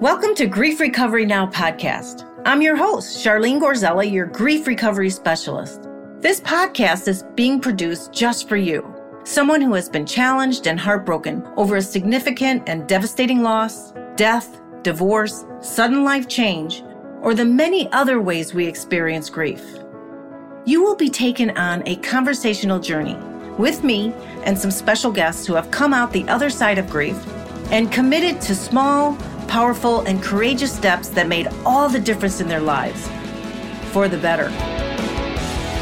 Welcome to Grief Recovery Now podcast. I'm your host, Charlene Gorzella, your grief recovery specialist. This podcast is being produced just for you, someone who has been challenged and heartbroken over a significant and devastating loss, death, divorce, sudden life change, or the many other ways we experience grief. You will be taken on a conversational journey with me and some special guests who have come out the other side of grief and committed to small, powerful, and courageous steps that made all the difference in their lives for the better.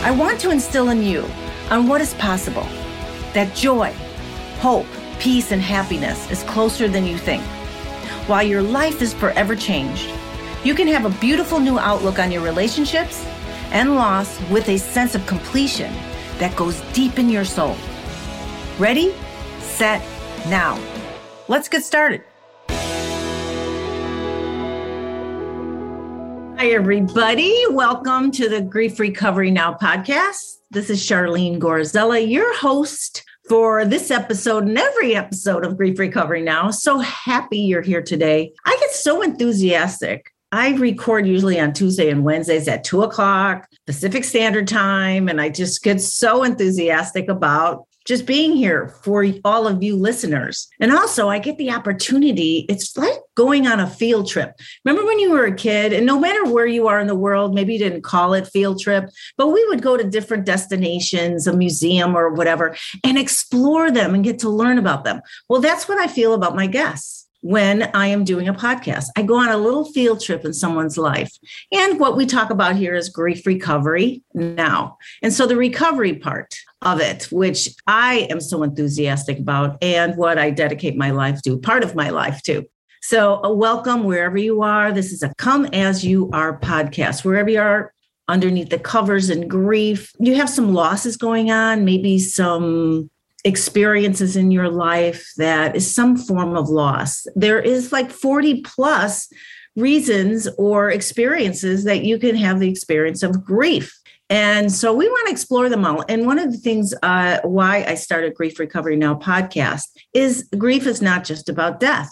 I want to instill in you on what is possible that joy, hope, peace, and happiness is closer than you think. While your life is forever changed, you can have a beautiful new outlook on your relationships and loss with a sense of completion that goes deep in your soul. Ready, set, now. Let's get started. Hi, everybody. Welcome to the Grief Recovery Now podcast. This is Charlene Gorzella, your host for this episode and every episode of Grief Recovery Now. So happy you're here today. I get so enthusiastic. I record usually on Tuesday and Wednesdays at two o'clock Pacific Standard Time. And I just get so enthusiastic about just being here for all of you listeners. And also, I get the opportunity. It's like going on a field trip. Remember when you were a kid, and no matter where you are in the world, maybe you didn't call it field trip, but we would go to different destinations, a museum or whatever, and explore them and get to learn about them. Well, that's what I feel about my guests when I am doing a podcast. I go on a little field trip in someone's life. And what we talk about here is grief recovery now. And so the recovery part of it, which I am so enthusiastic about, and what I dedicate my life to, part of my life to. So, welcome wherever you are. This is a Come As You Are podcast. Wherever you are, underneath the covers and grief, you have some losses going on, maybe some experiences in your life that is some form of loss. There is like 40 plus reasons or experiences that you can have the experience of grief. And so we want to explore them all. And one of the things uh, why I started Grief Recovery Now podcast is grief is not just about death.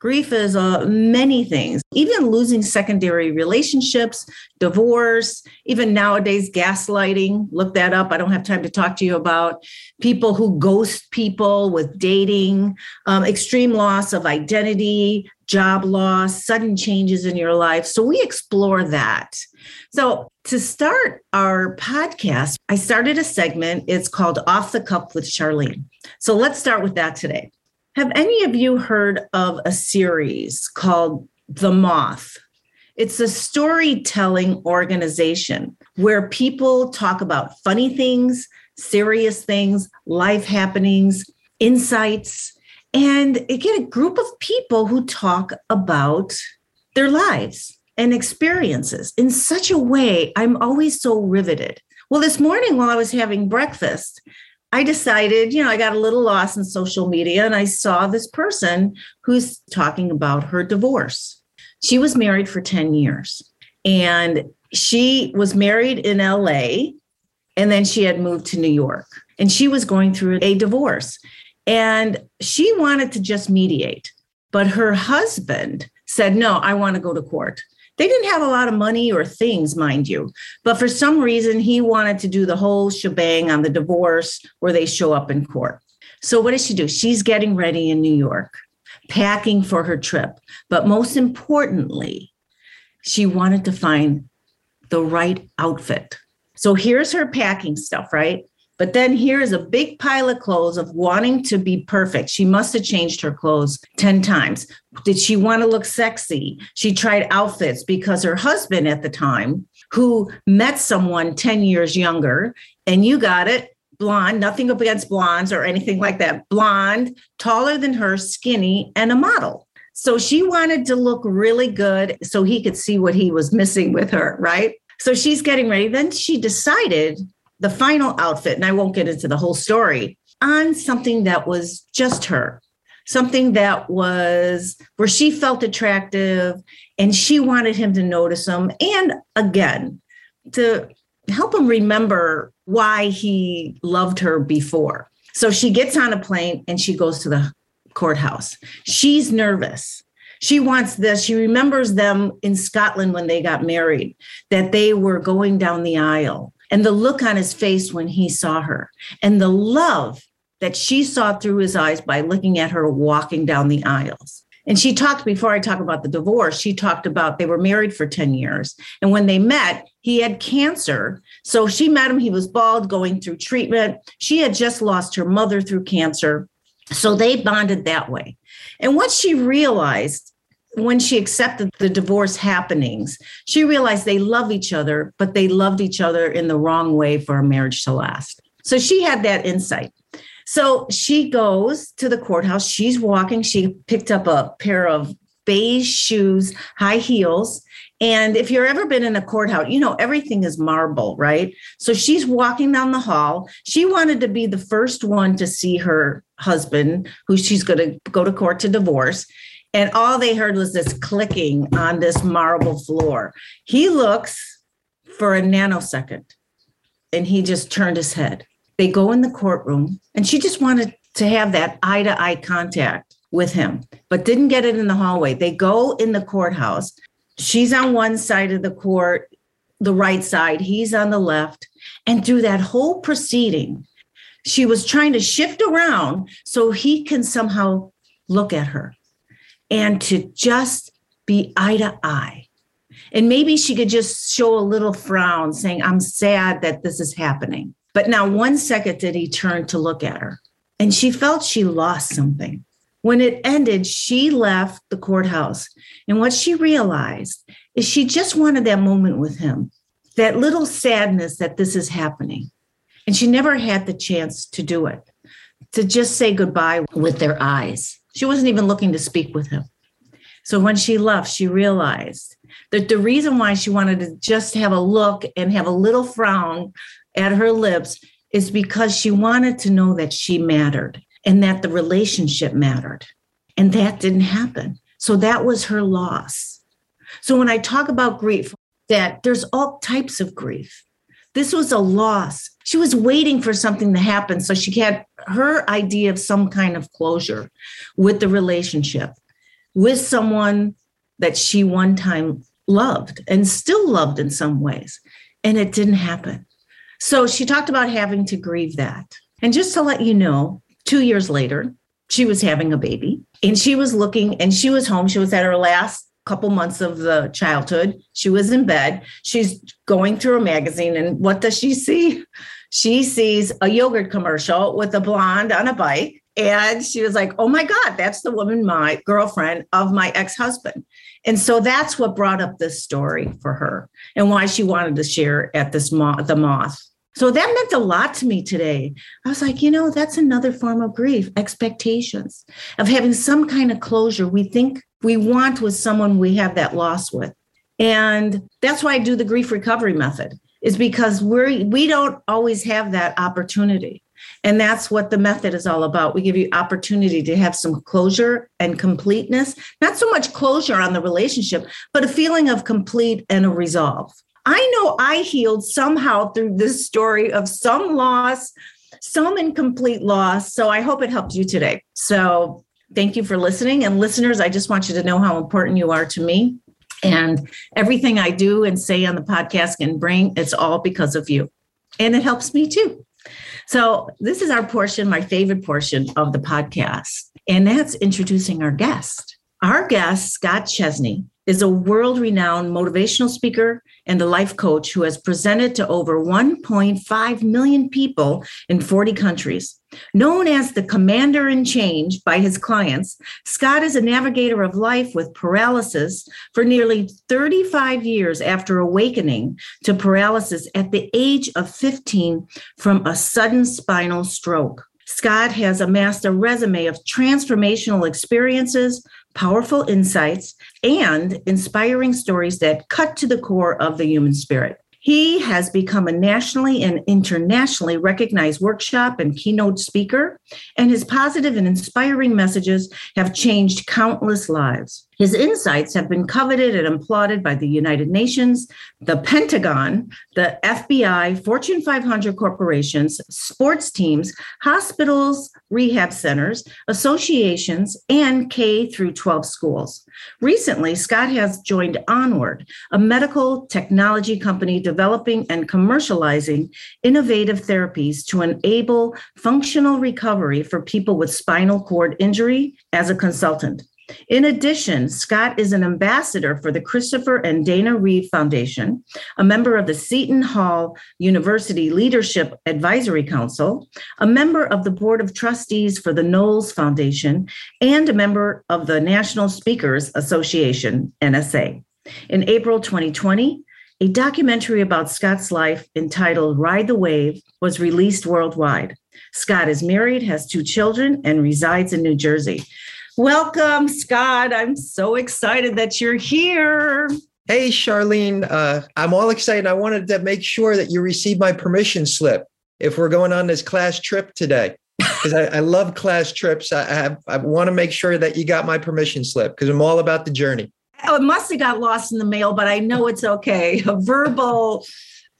Grief is uh, many things, even losing secondary relationships, divorce, even nowadays gaslighting. Look that up. I don't have time to talk to you about people who ghost people with dating, um, extreme loss of identity, job loss, sudden changes in your life. So we explore that. So to start our podcast, I started a segment. It's called Off the Cuff with Charlene. So let's start with that today. Have any of you heard of a series called The Moth? It's a storytelling organization where people talk about funny things, serious things, life happenings, insights, and get a group of people who talk about their lives and experiences in such a way I'm always so riveted. Well, this morning while I was having breakfast, I decided, you know, I got a little lost in social media and I saw this person who's talking about her divorce. She was married for 10 years and she was married in LA and then she had moved to New York and she was going through a divorce and she wanted to just mediate. But her husband said, No, I want to go to court. They didn't have a lot of money or things, mind you. But for some reason, he wanted to do the whole shebang on the divorce where they show up in court. So, what does she do? She's getting ready in New York, packing for her trip. But most importantly, she wanted to find the right outfit. So, here's her packing stuff, right? But then here's a big pile of clothes of wanting to be perfect. She must have changed her clothes 10 times. Did she want to look sexy? She tried outfits because her husband at the time, who met someone 10 years younger, and you got it, blonde, nothing against blondes or anything like that, blonde, taller than her, skinny, and a model. So she wanted to look really good so he could see what he was missing with her, right? So she's getting ready. Then she decided the final outfit, and I won't get into the whole story, on something that was just her, something that was where she felt attractive and she wanted him to notice him. And again, to help him remember why he loved her before. So she gets on a plane and she goes to the courthouse. She's nervous. She wants this. She remembers them in Scotland when they got married, that they were going down the aisle and the look on his face when he saw her and the love that she saw through his eyes by looking at her walking down the aisles. And she talked before I talk about the divorce, she talked about they were married for 10 years. And when they met, he had cancer. So she met him. He was bald, going through treatment. She had just lost her mother through cancer. So they bonded that way. And what she realized when she accepted the divorce happenings, she realized they love each other, but they loved each other in the wrong way for a marriage to last. So she had that insight. So she goes to the courthouse. She's walking. She picked up a pair of beige shoes, high heels. And if you've ever been in a courthouse, you know everything is marble, right? So she's walking down the hall. She wanted to be the first one to see her husband, who she's going to go to court to divorce. And all they heard was this clicking on this marble floor. He looks for a nanosecond and he just turned his head. They go in the courtroom and she just wanted to have that eye to eye contact with him, but didn't get it in the hallway. They go in the courthouse. She's on one side of the court, the right side, he's on the left. And through that whole proceeding, she was trying to shift around so he can somehow look at her and to just be eye to eye. And maybe she could just show a little frown saying, I'm sad that this is happening. But now, one second did he turn to look at her, and she felt she lost something. When it ended, she left the courthouse. And what she realized is she just wanted that moment with him, that little sadness that this is happening. And she never had the chance to do it, to just say goodbye with their eyes. She wasn't even looking to speak with him. So when she left, she realized that the reason why she wanted to just have a look and have a little frown at her lips is because she wanted to know that she mattered and that the relationship mattered. And that didn't happen. So that was her loss. So when I talk about grief, that there's all types of grief. This was a loss. She was waiting for something to happen. So she had her idea of some kind of closure with the relationship with someone that she one time loved and still loved in some ways. And it didn't happen. So she talked about having to grieve that. And just to let you know, two years later, she was having a baby and she was looking and she was home. She was at her last couple months of the childhood. She was in bed. She's going through a magazine. And what does she see? She sees a yogurt commercial with a blonde on a bike. And she was like, oh my God, that's the woman, my girlfriend of my ex husband. And so that's what brought up this story for her and why she wanted to share at this the moth. So that meant a lot to me today. I was like, you know, that's another form of grief, expectations of having some kind of closure we think we want with someone we have that loss with. And that's why I do the grief recovery method is because we're we don't always have that opportunity. And that's what the method is all about. We give you opportunity to have some closure and completeness, not so much closure on the relationship, but a feeling of complete and a resolve. I know I healed somehow through this story of some loss, some incomplete loss. So I hope it helped you today. So thank you for listening. And listeners, I just want you to know how important you are to me. And everything I do and say on the podcast can bring, it's all because of you. And it helps me too. So, this is our portion, my favorite portion of the podcast, and that's introducing our guest. Our guest, Scott Chesney, is a world renowned motivational speaker and the life coach who has presented to over 1.5 million people in 40 countries. Known as the commander in change by his clients, Scott is a navigator of life with paralysis for nearly 35 years after awakening to paralysis at the age of 15 from a sudden spinal stroke. Scott has amassed a resume of transformational experiences, powerful insights, and inspiring stories that cut to the core of the human spirit. He has become a nationally and internationally recognized workshop and keynote speaker, and his positive and inspiring messages have changed countless lives. His insights have been coveted and applauded by the United Nations, the Pentagon, the FBI, Fortune 500 corporations, sports teams, hospitals, rehab centers, associations, and K through 12 schools. Recently, Scott has joined Onward, a medical technology company developing and commercializing innovative therapies to enable functional recovery for people with spinal cord injury as a consultant. In addition, Scott is an ambassador for the Christopher and Dana Reeve Foundation, a member of the Seton Hall University Leadership Advisory Council, a member of the Board of Trustees for the Knowles Foundation, and a member of the National Speakers Association, NSA. In April 2020, a documentary about Scott's life entitled Ride the Wave was released worldwide. Scott is married, has two children, and resides in New Jersey. Welcome, Scott. I'm so excited that you're here. Hey, Charlene. Uh, I'm all excited. I wanted to make sure that you receive my permission slip if we're going on this class trip today. Because I, I, love class trips. I, have, I want to make sure that you got my permission slip because I'm all about the journey. Oh, it must have got lost in the mail, but I know it's okay. A verbal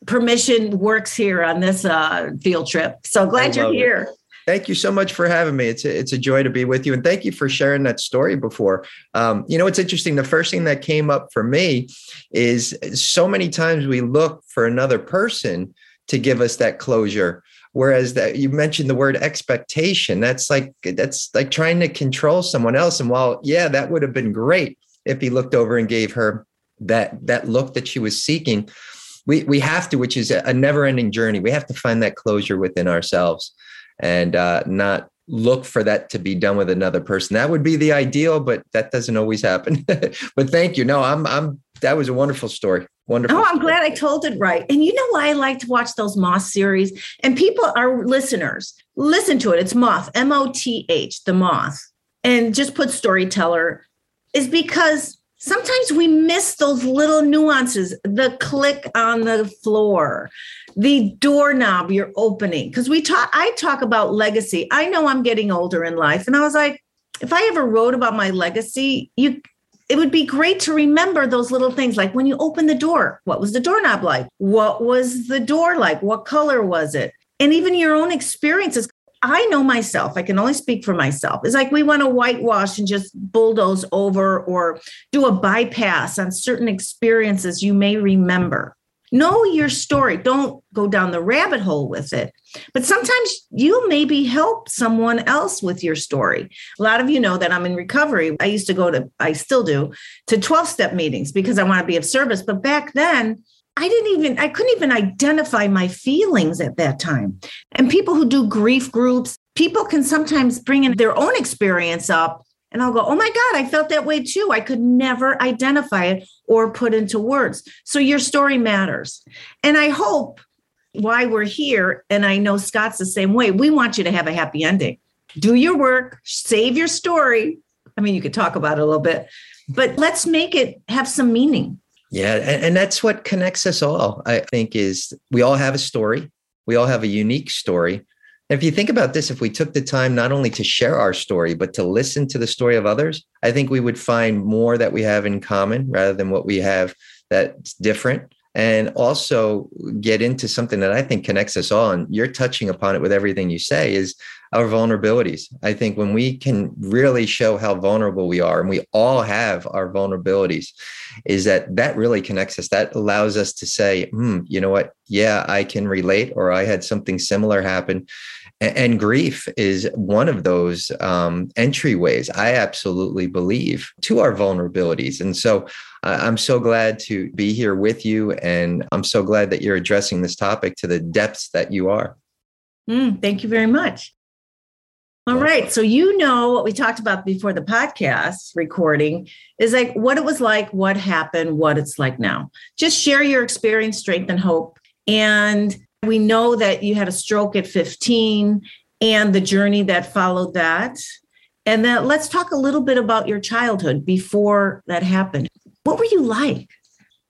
permission works here on this uh, field trip. So glad you're here. It. Thank you so much for having me. It's a, it's a joy to be with you. And thank you for sharing that story before. Um, you know, it's interesting. The first thing that came up for me is so many times we look for another person to give us that closure. Whereas that you mentioned the word expectation, that's like that's like trying to control someone else. And while yeah, that would have been great if he looked over and gave her that that look that she was seeking, we we have to, which is a never-ending journey. We have to find that closure within ourselves and uh, not look for that to be done with another person. That would be the ideal, but that doesn't always happen. but thank you. No, I'm I'm that was a wonderful story. Wonderful. Oh, I'm glad I told it right. And you know why I like to watch those Moth series? And people are listeners. Listen to it. It's Moth, M O T H, the Moth. And just put storyteller is because sometimes we miss those little nuances the click on the floor the doorknob you're opening. Because we talk i talk about legacy. I know i'm getting older in life and i was like if i ever wrote about my legacy you it would be great to remember those little things like when you open the door what was the doorknob like? What was the door like? What color was it? And even your own experiences I know myself, I can only speak for myself. It's like we want to whitewash and just bulldoze over or do a bypass on certain experiences you may remember. Know your story. Don't go down the rabbit hole with it. But sometimes you maybe help someone else with your story. A lot of you know that I'm in recovery. I used to go to, I still do, to 12 step meetings because I want to be of service. But back then, I didn't even, I couldn't even identify my feelings at that time. And people who do grief groups, people can sometimes bring in their own experience up. And I'll go, oh my God, I felt that way too. I could never identify it or put into words. So your story matters. And I hope why we're here, and I know Scott's the same way, we want you to have a happy ending. Do your work, save your story. I mean, you could talk about it a little bit, but let's make it have some meaning. Yeah, and, and that's what connects us all. I think is we all have a story. We all have a unique story. And if you think about this, if we took the time not only to share our story, but to listen to the story of others, I think we would find more that we have in common rather than what we have that's different. And also get into something that I think connects us all. And you're touching upon it with everything you say is our vulnerabilities. I think when we can really show how vulnerable we are, and we all have our vulnerabilities, is that that really connects us. That allows us to say, hmm, you know what? Yeah, I can relate, or I had something similar happen. And, grief is one of those um, entryways, I absolutely believe, to our vulnerabilities. And so I'm so glad to be here with you. And I'm so glad that you're addressing this topic to the depths that you are. Mm, thank you very much. All right. So, you know what we talked about before the podcast recording is like what it was like, what happened, what it's like now. Just share your experience, strength, and hope. And we know that you had a stroke at 15 and the journey that followed that. And then let's talk a little bit about your childhood before that happened. What were you like?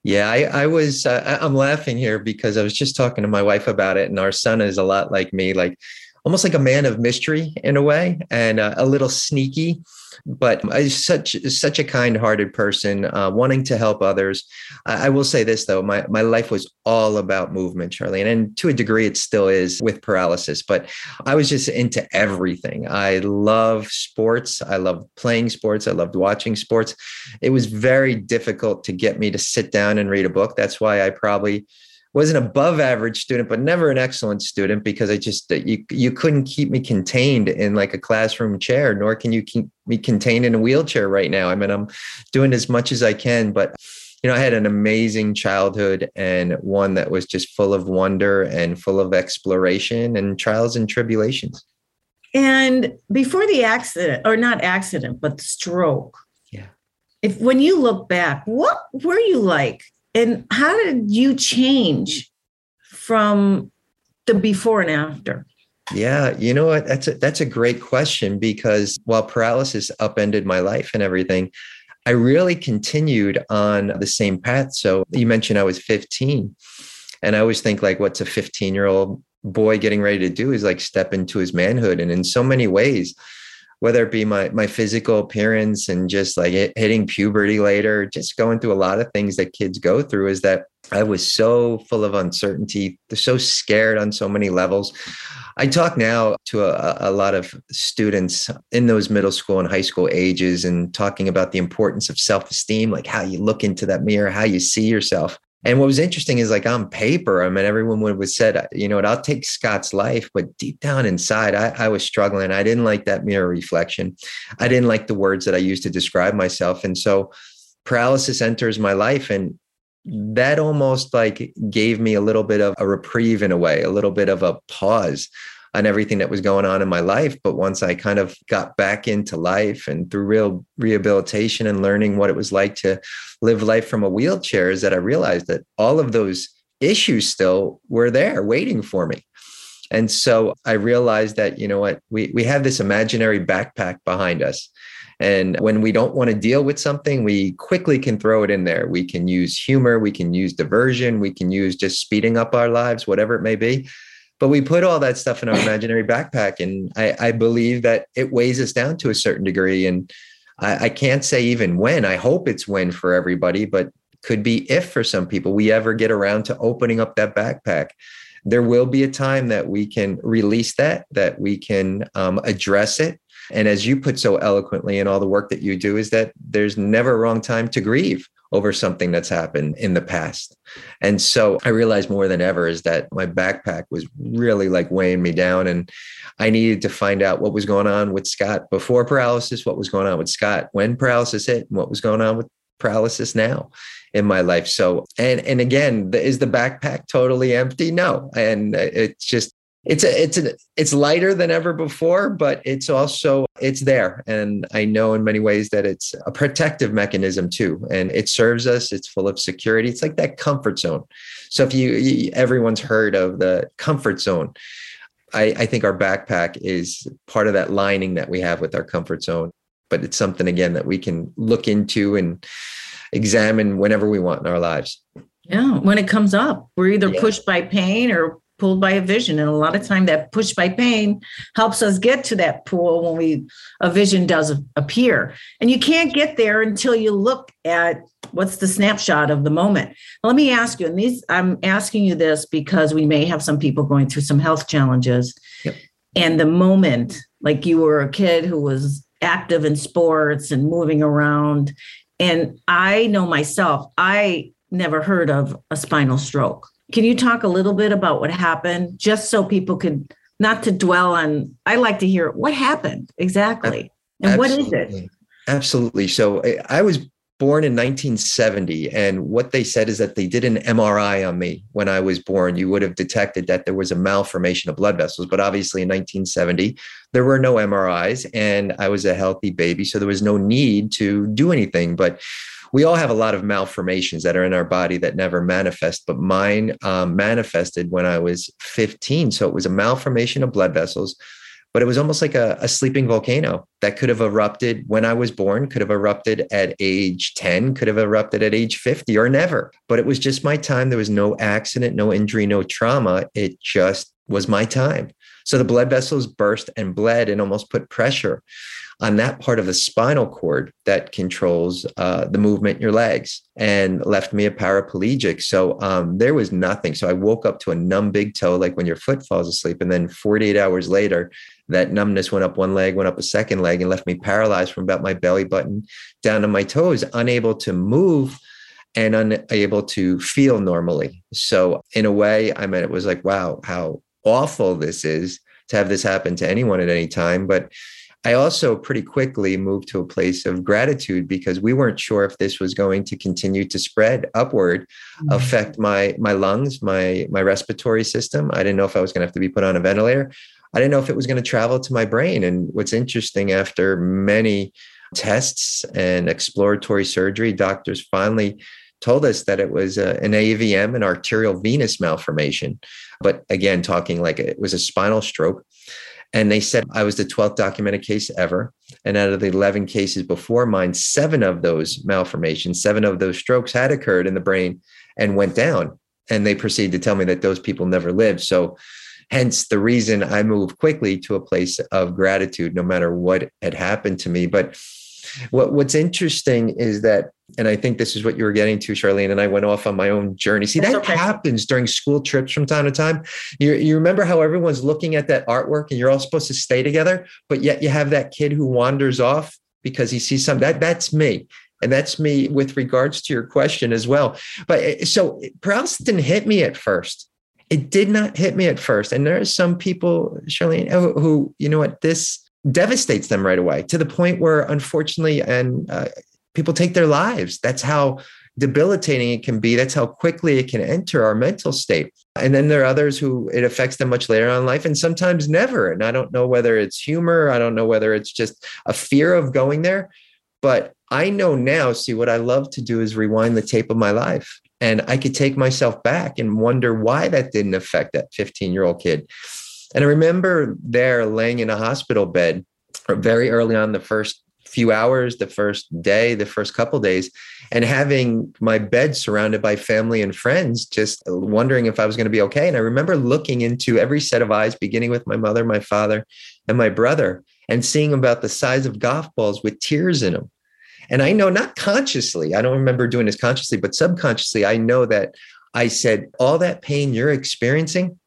Yeah, I, I was, uh, I'm laughing here because I was just talking to my wife about it, and our son is a lot like me. Like, almost like a man of mystery in a way and uh, a little sneaky but such such a kind-hearted person, uh, wanting to help others. I, I, will say this though, my my life was all about movement, Charlene, and to a degree, it still is with paralysis. But I was just into everything. I love sports. I love playing sports. I loved watching sports. It was very difficult to get me to sit down and read a book. That's why I probably was an above average student, but never an excellent student because I just you you couldn't keep me contained in like a classroom chair, nor can you keep me contained in a wheelchair right now. I mean, I'm doing as much as I can, but you know, I had an amazing childhood and one that was just full of wonder and full of exploration and trials and tribulations. And before the accident, or not accident, but the stroke. Yeah. If when you look back, what were you like? And how did you change from the before and after? Yeah, you know what? That's a, that's a great question because while paralysis upended my life and everything, I really continued on the same path. So you mentioned I was 15, and I always think like, what's a 15 year old boy getting ready to do is like step into his manhood, and in so many ways, whether it be my my physical appearance and just like hitting puberty later, just going through a lot of things that kids go through, is that I was so full of uncertainty, so scared on so many levels. I talk now to a, a, lot of students in those middle school and high school ages and talking about the importance of self esteem, like how you look into that mirror, how you see yourself. And what was interesting is like on paper, I mean, everyone would have said, you know what, I'll take Scott's life. But deep down inside, I, I, was struggling. I didn't like that mirror reflection. I didn't like the words that I used to describe myself. And so paralysis enters my life. And that almost like gave me a little bit of a reprieve in a way, a little bit of a pause on everything that was going on in my life. But once I kind of got back into life and through real rehabilitation and learning what it was like to live life from a wheelchair, is that I realized that all of those issues still were there waiting for me. And so I realized that, you know what, we, we have this imaginary backpack behind us. And when we don't want to deal with something, we quickly can throw it in there. We can use humor, we can use diversion, we can use just speeding up our lives, whatever it may be. But we put all that stuff in our imaginary backpack. And I, I believe that it weighs us down to a certain degree. And I, I can't say even when. I hope it's when for everybody, but could be if for some people we ever get around to opening up that backpack there will be a time that we can release that that we can um, address it and as you put so eloquently in all the work that you do is that there's never a wrong time to grieve over something that's happened in the past. And so I realized more than ever is that my backpack was really like weighing me down. And I needed to find out what was going on with Scott before paralysis, what was going on with Scott when paralysis hit, and what was going on with paralysis now in my life. So, and and again, is the backpack totally empty? No, and uh, it's just it's a it's a it's lighter than ever before but it's also it's there. And i know in many ways that it's a protective mechanism too. And it serves us it's full of security. It's like that comfort zone. So if you, you everyone's heard of the comfort zone. I, I think our backpack is part of that lining that we have with our comfort zone but it's something again that we can look into and examine whenever we want in our lives. Yeah when it comes up we're either yeah. pushed by pain or pulled by a vision. And a lot of time that push by pain helps us get to that pool when we a vision does appear. And you can't get there until you look at what's the snapshot of the moment. Let me ask you and these i'm asking you this because we may have some people going through some health challenges. Yep. and the moment like you were a kid who was active in sports and moving around and i know myself i never heard of a spinal stroke can you talk a little bit about what happened, just so people could not to dwell on? I like to hear what happened exactly, and Absolutely. what is it? Absolutely. So I was born in 1970 and what they said is that they did an mri on me when i was born you would have detected that there was a malformation of blood vessels but obviously in 1970 there were no mris and i was a healthy baby so there was no need to do anything but we all have a lot of malformations that are in our body that never manifest, but mine um, manifested when I was 15. So it was a malformation of blood vessels, but it was almost like a, a sleeping volcano that could have erupted when I was born, could have erupted at age 10, could have erupted at age 50 or never. But it was just my time. There was no accident, no injury, no trauma. It just was my time. So the blood vessels burst and bled and almost put pressure on that part of the spinal cord that controls uh, the movement in your legs and left me a paraplegic. So um, there was nothing. So I woke up to a numb big toe, like when your foot falls asleep. And then 48 hours later, that numbness went up one leg, went up a second leg, and left me paralyzed from about my belly button down to my toes, unable to move and unable to feel normally. So, in a way, I mean, it was like, wow, how awful this is to have this happen to anyone at any time. But I also pretty quickly moved to a place of gratitude because we weren't sure if this was going to continue to spread upward, mm-hmm. affect my my lungs, my my respiratory system. I didn't know if I was going to have to be put on a ventilator. I didn't know if it was going to travel to my brain. And what's interesting, after many tests and exploratory surgery, doctors finally told us that it was a, an AVM, an arterial venous malformation. But again, talking like it was a spinal stroke. And they said I was the 12th documented case ever. And out of the 11 cases before mine, seven of those malformations, seven of those strokes had occurred in the brain and went down. And they proceeded to tell me that those people never lived. So hence the reason I moved quickly to a place of gratitude, no matter what had happened to me. But what, what's interesting is that, and I think this is what you were getting to, Charlene, and I went off on my own journey. See, That's that okay. happens during school trips from time to time. You, you remember how everyone's looking at that artwork and you're all supposed to stay together, but yet you have that kid who wanders off because he sees something. That, that's me. And that's me with regards to your question as well. But eh, so perhaps didn't hit me at first it did not hit me at first. And there are some people, Charlene, who, who you know what, this devastates them right away to the point where, unfortunately, and uh, people take their lives. That's how debilitating it can be. That's how quickly it can enter our mental state. And then there are others who it affects them much later on in life and sometimes never. And I don't know whether it's humor, I don't know whether it's just a fear of going there. But I know now, see, what I love to do is rewind the tape of my life. And I could take myself back and wonder why that didn't affect that 15 year old kid. And I remember there laying in a hospital bed very early on the first few hours, the first day, the first couple days, and having my bed surrounded by family and friends, just wondering if I was going to be okay. And I remember looking into every set of eyes, beginning with my mother, my father, and my brother, and seeing about the size of golf balls with tears in them. And I know not consciously, I don't remember doing this consciously, but subconsciously, I know that I said, all that pain you're experiencing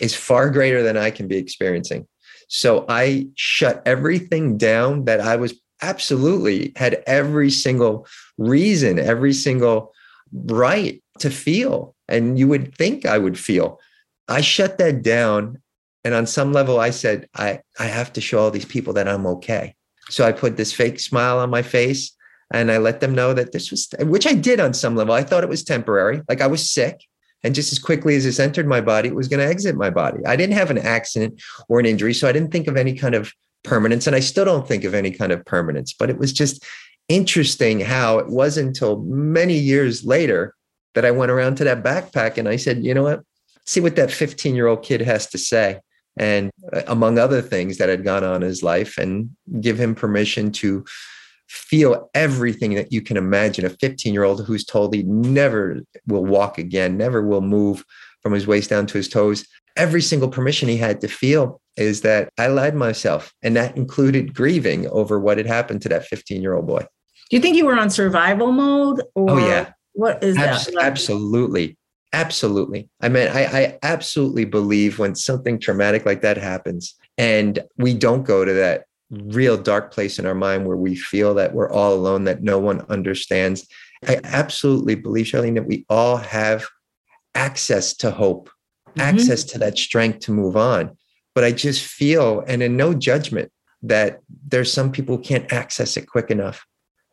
is far greater than I can be experiencing. So I shut everything down that I was absolutely had every single reason, every single right to feel. And you would think I would feel. I shut that down. And on some level, I said, I, I have to show all these people that I'm okay. So I put this fake smile on my face and I let them know that this was, which I did on some level. I thought it was temporary, like I was sick. And just as quickly as this entered my body, it was going to exit my body. I didn't have an accident or an injury. So I didn't think of any kind of permanence. And I still don't think of any kind of permanence. But it was just interesting how it wasn't until many years later that I went around to that backpack and I said, you know what? See what that 15 year old kid has to say. And uh, among other things that had gone on in his life, and give him permission to feel everything that you can imagine a 15 year old who's told he never will walk again, never will move from his waist down to his toes. Every single permission he had to feel is that I lied myself. And that included grieving over what had happened to that 15 year old boy. Do you think you were on survival mode? Or oh, yeah. What is Abs- that? Absolutely. Absolutely. I mean, I, I absolutely believe when something traumatic like that happens and we don't go to that real dark place in our mind where we feel that we're all alone, that no one understands. I absolutely believe, Charlene, that we all have access to hope, mm-hmm. access to that strength to move on. But I just feel, and in no judgment, that there's some people who can't access it quick enough.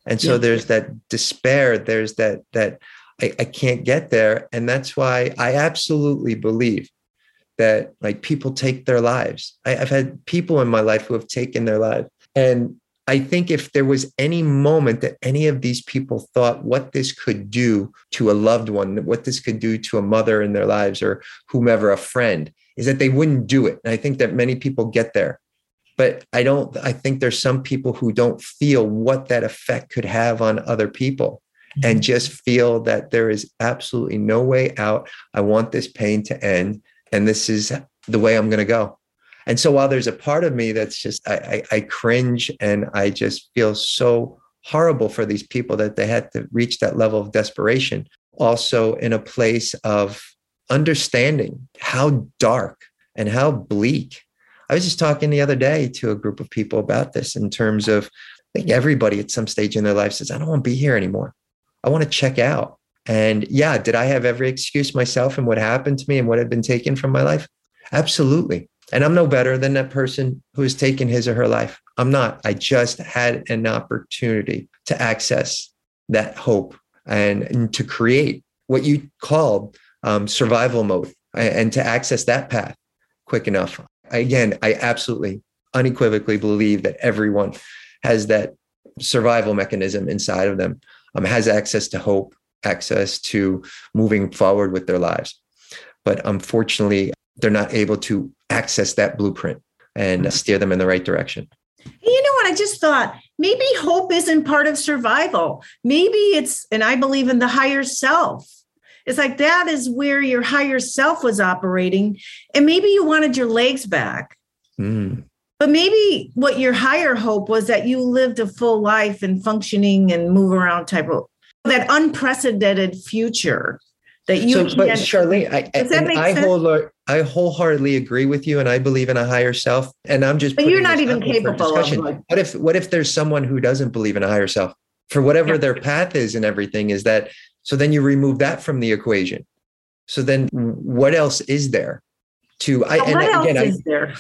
And so yeah. there's that despair, there's that that I, I can't get there. And that's why I absolutely believe that like people take their lives. I, have had people in my life who have taken their lives. And I think if there was any moment that any of these people thought what this could do to a loved one, what this could do to a mother in their lives or whomever, a friend, is that they wouldn't do it. And I think that many people get there. But I don't, I think there's some people who don't feel what that effect could have on other people and mm-hmm. just feel that there is absolutely no way out. I want this pain to end and this is the way I'm going to go. And so while there's a part of me that's just, I, I, I cringe and I just feel so horrible for these people that they had to reach that level of desperation. Also, in a place of understanding how dark and how bleak. I was just talking the other day to a group of people about this in terms of I think everybody at some stage in their life says, I don't want to be here anymore. I want to check out. And yeah, did I have every excuse myself and what happened to me and what had been taken from my life? Absolutely. And I'm no better than that person who has taken his or her life. I'm not. I just had an opportunity to access that hope and, and to create what you called um, survival mode and, to access that path quick enough. Again, I absolutely unequivocally believe that everyone has that survival mechanism inside of them, um, has access to hope, access to moving forward with their lives. But unfortunately, they're not able to access that blueprint and mm-hmm. steer them in the right direction. You know what? I just thought maybe hope isn't part of survival. Maybe it's, and I believe in the higher self. It's like that is where your higher self was operating. And maybe you wanted your legs back. Mm. But maybe what your higher hope was that you lived a full life and functioning and move around type of that unprecedented future that you so, but Charlene, I, I, whole, I wholeheartedly agree with you, and I believe in a higher self. And I'm just, but you're not even capable of. Like, what if, what if there's someone who doesn't believe in a higher self for whatever yeah. their path is and everything? Is that so? Then you remove that from the equation. So then, what else is there? To I and what again, else I, there?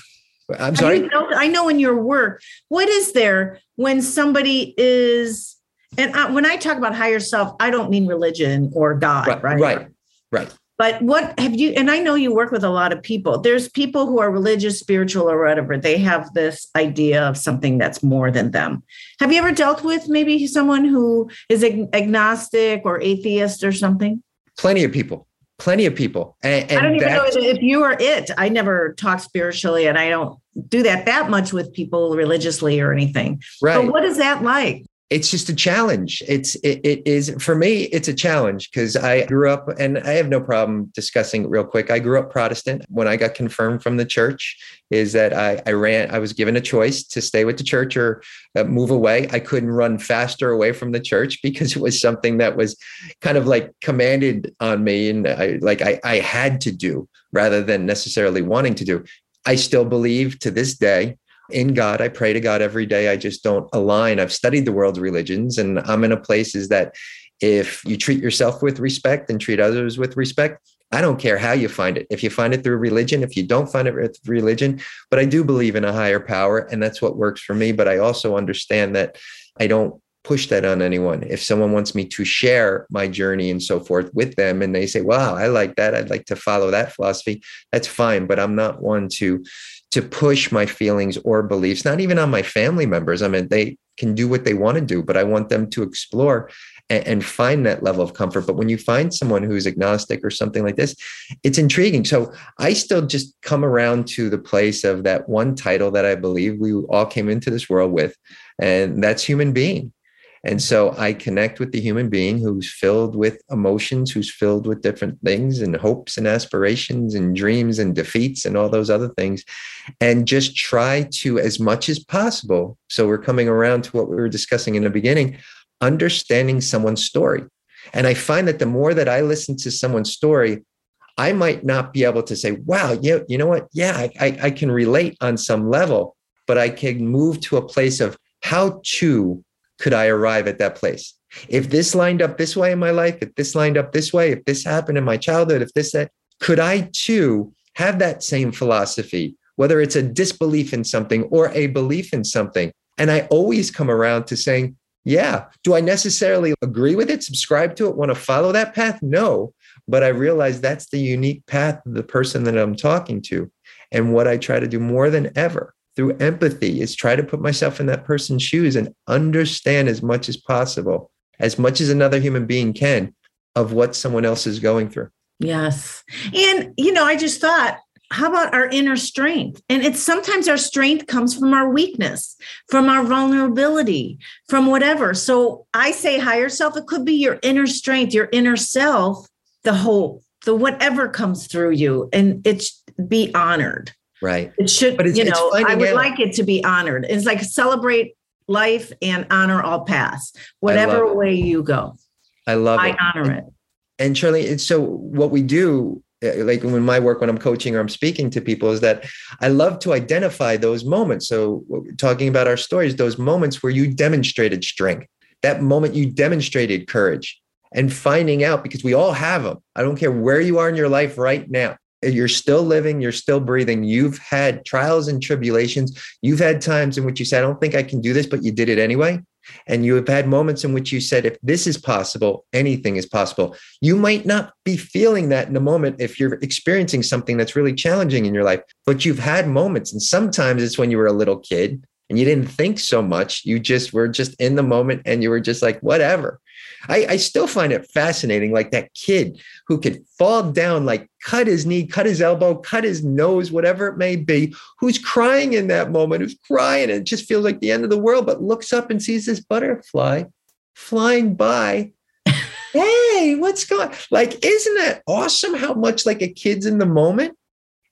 I'm sorry. I know, I know in your work, what is there when somebody is and I, when I talk about higher self, I don't mean religion or God, right? Right. Right. right. But what have you, and I know you work with a lot of people. There's people who are religious, spiritual, or whatever. They have this idea of something that's more than them. Have you ever dealt with maybe someone who is agnostic or atheist or something? Plenty of people plenty of people. And, and I don't even know if you are it. I never talk spiritually and I don't do that that much with people religiously or anything. Right. But what is that like? It's just a challenge. It's it, it is for me. It's a challenge because I grew up, and I have no problem discussing it real quick. I grew up Protestant. When I got confirmed from the church, is that I, I ran. I was given a choice to stay with the church or uh, move away. I couldn't run faster away from the church because it was something that was kind of like commanded on me, and I like I, I had to do rather than necessarily wanting to do. I still believe to this day in God. I pray to God every day. I just don't align. I've studied the world's religions, and I'm in a place is that if you treat yourself with respect and treat others with respect, I don't care how you find it. If you find it through religion, if you don't find it with religion, but I do believe in a higher power, and that's what works for me. But I also understand that I don't push that on anyone. If someone wants me to share my journey and so forth with them, and they say, "Wow, I like that. I'd like to follow that philosophy," that's fine. But I'm not one to to push my feelings or beliefs, not even on my family members. I mean, they can do what they want to do, but I want them to explore and, and, find that level of comfort. But when you find someone who's agnostic or something like this, it's intriguing. So I still just come around to the place of that one title that I believe we all came into this world with, and that's human being. And so I connect with the human being who's filled with emotions, who's filled with different things and hopes and aspirations and dreams and defeats and all those other things. And just try to, as much as possible. So we're coming around to what we were discussing in the beginning understanding someone's story. And I find that the more that I listen to someone's story, I might not be able to say, wow, yeah, you know what? Yeah, I, I, I can relate on some level, but I can move to a place of how to could I arrive at that place? If this lined up this way in my life, if this lined up this way, if this happened in my childhood, if this, that, could I too have that same philosophy, whether it's a disbelief in something or a belief in something? And I always come around to saying, yeah, do I necessarily agree with it, subscribe to it, want to follow that path? No. But I realize that's the unique path of the person that I'm talking to. And what I try to do more than ever through empathy is try to put myself in that person's shoes and understand as much as possible, as much as another human being can, of what someone else is going through. Yes. And, you know, I just thought, how about our inner strength? And it's sometimes our strength comes from our weakness, from our vulnerability, from whatever. So I say higher self, it could be your inner strength, your inner self, the whole, the whatever comes through you, and it's be honored Right. It should, But you know, I would out. like it to be honored. It's like celebrate life and honor all paths, whatever way you go. I love I it. honor it. and Charlie, it's so what we do, uh, like when my work, when I'm coaching or I'm speaking to people, is that I love to identify those moments. So, talking about our stories, those moments where you demonstrated strength, that moment you demonstrated courage, and finding out because we all have them. I don't care where you are in your life right now. You're still living, you're still breathing. You've had trials and tribulations. You've had times in which you said, I don't think I can do this, but you did it anyway. And you have had moments in which you said, if this is possible, anything is possible. You might not be feeling that in the moment if you're experiencing something that's really challenging in your life, but you've had moments. And sometimes it's when you were a little kid and you didn't think so much. You just were just in the moment and you were just like, whatever. I, I still find it fascinating, like that kid who could fall down, like cut his knee, cut his elbow, cut his nose, whatever it may be, who's crying in that moment, who's crying, and it just feels like the end of the world, but looks up and sees this butterfly flying by. hey, what's going like? Isn't that awesome how much like a kid's in the moment?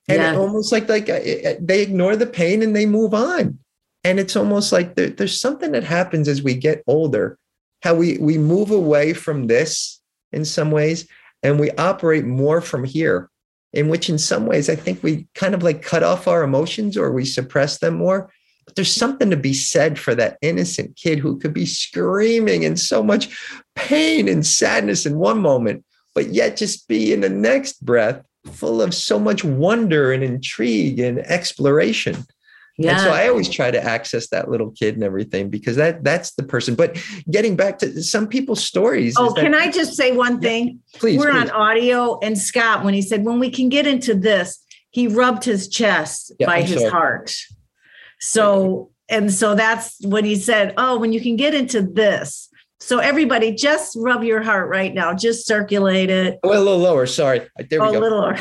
And Yeah. almost like like uh, uh, they ignore the pain and they move on. And it's almost like there, there's something that happens as we get older, how we we move away from this in some ways and we operate more from here in which in some ways i think we kind of like cut off our emotions or we suppress them more. But there's something to be said for that innocent kid who could be screaming in so much pain and sadness in one moment but yet just be in the next breath full of so much wonder and intrigue and exploration Yeah. and so I always try to access that little kid and everything because that that's the person. But getting back to some people's stories. oh, that- can I just say one thing? please? We're please. on audio, and Scott, when he said, when we can get into this, he rubbed his chest Yeah, by I'm his sorry. heart. So, and so that's when he said, oh, when you can get into this. So, everybody, just rub your heart right now, just circulate it Oh, a little lower. Sorry. There we a go. little,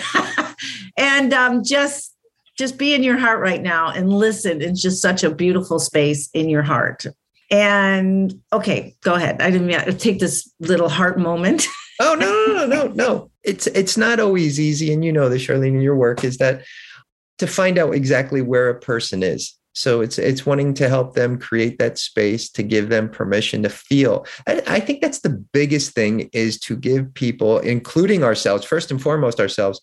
and um, just just be in your heart right now and listen. It's just such a beautiful space in your heart. And okay, go ahead. I didn't mean to take this little heart moment. Oh no, no, no, no. It's it's not always easy, and you know this, Charlene, in your work is that to find out exactly where a person is. So it's it's wanting to help them create that space to give them permission to feel. I think that's the biggest thing is to give people, including ourselves, first and foremost ourselves,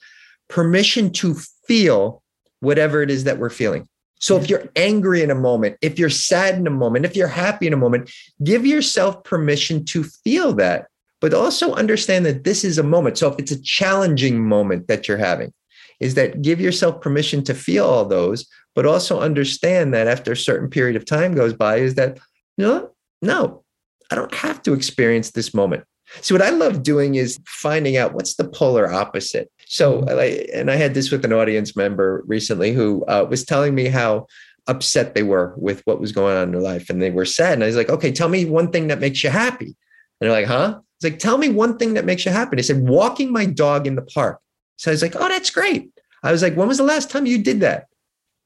permission to feel whatever it is that we're feeling. So if you're angry in a moment, if you're sad in a moment, if you're happy in a moment, give yourself permission to feel that but also understand that this is a moment. So if it's a challenging moment that you're having, is that give yourself permission to feel all those, but also understand that after a certain period of time goes by, is that no, no, I don't have to experience this moment. See, what I love doing is finding out what's the polar opposite. So, and I had this with an audience member recently who uh, was telling me how upset they were with what was going on in their life, and they were sad. And I was like, okay, tell me one thing that makes you happy. And they're like, huh? It's like, tell me one thing that makes you happy. They said, walking my dog in the park. So I was like, oh, that's great. I was like, when was the last time you did that?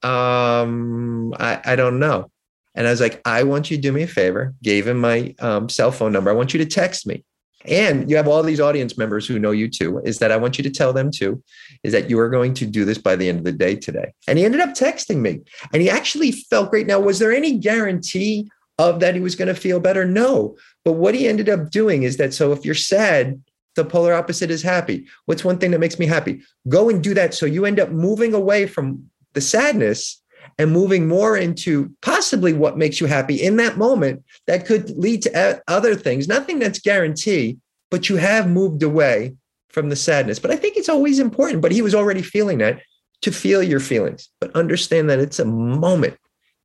Um, I, I don't know. And I was like, I want you to do me a favor. Gave him my um, cell phone number. I want you to text me. And you have all these audience members who know you too. Is that I want you to tell them too, is that you are going to do this by the end of the day today. And he ended up texting me and he actually felt great. Now, was there any guarantee of that he was going to feel better? No. But what he ended up doing is that so if you're sad, the polar opposite is happy. What's one thing that makes me happy? Go and do that. So you end up moving away from the sadness and moving more into possibly what makes you happy in that moment that could lead to other things. Nothing that's guaranteed, but you have moved away from the sadness. But I think it's always important. But he was already feeling that to feel your feelings, but understand that it's a moment.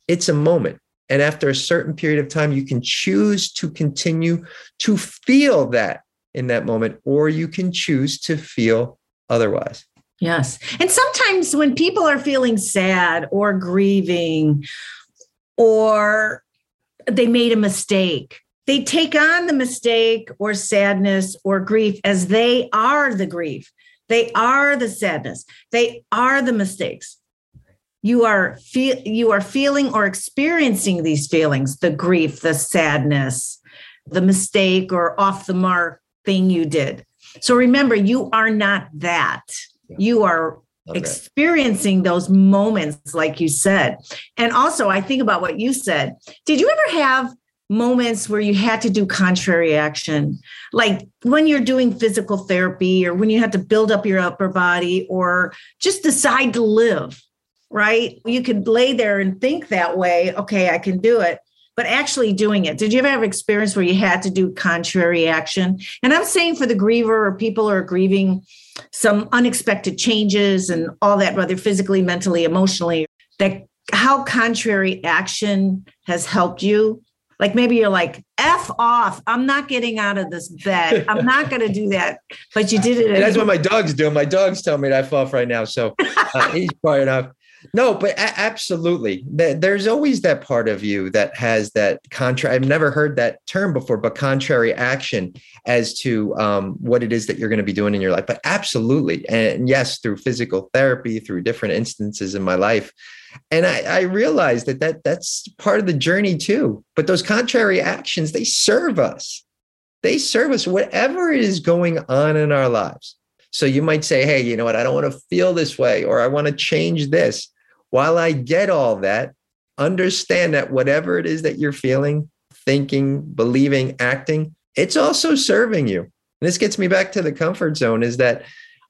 It's a moment. And after a certain period of time, you can choose to continue to feel that in that moment, or you can choose to feel otherwise. Yes. And sometimes when people are feeling sad or grieving or they made a mistake, they take on the mistake or sadness or grief as they are the grief. They are the sadness. They are the mistakes. You are feel you are feeling or experiencing these feelings, the grief, the sadness, the mistake or off the mark thing you did. So remember, you are not that. You are experiencing those moments, like you said. And also, I think about what you said. Did you ever have moments where you had to do contrary action, like when you're doing physical therapy or when you had to build up your upper body or just decide to live, right? You could lay there and think that way, okay, I can do it. But actually doing it. Did you ever have experience where you had to do contrary action? And I'm saying for the griever or people who are grieving some unexpected changes and all that, whether physically, mentally, emotionally, that how contrary action has helped you like maybe you're like, F off. I'm not getting out of this bed. I'm not going to do that. But you did it. that's what my dog's doing. My dog's telling me to F off right now. So uh, he's quiet enough. No, but a- absolutely. There's always that part of you that has that contrary. I've never heard that term before, but contrary action as to um, what it is that you're going to be doing in your life. But absolutely. And yes, through physical therapy, through different instances in my life, and I, I realized that, that that's part of the journey too. But those contrary actions, they serve us. They serve us, whatever is going on in our lives. So you might say, hey, you know what? I don't want to feel this way, or I want to change this. While I get all that, understand that whatever it is that you're feeling, thinking, believing, acting, it's also serving you. And this gets me back to the comfort zone is that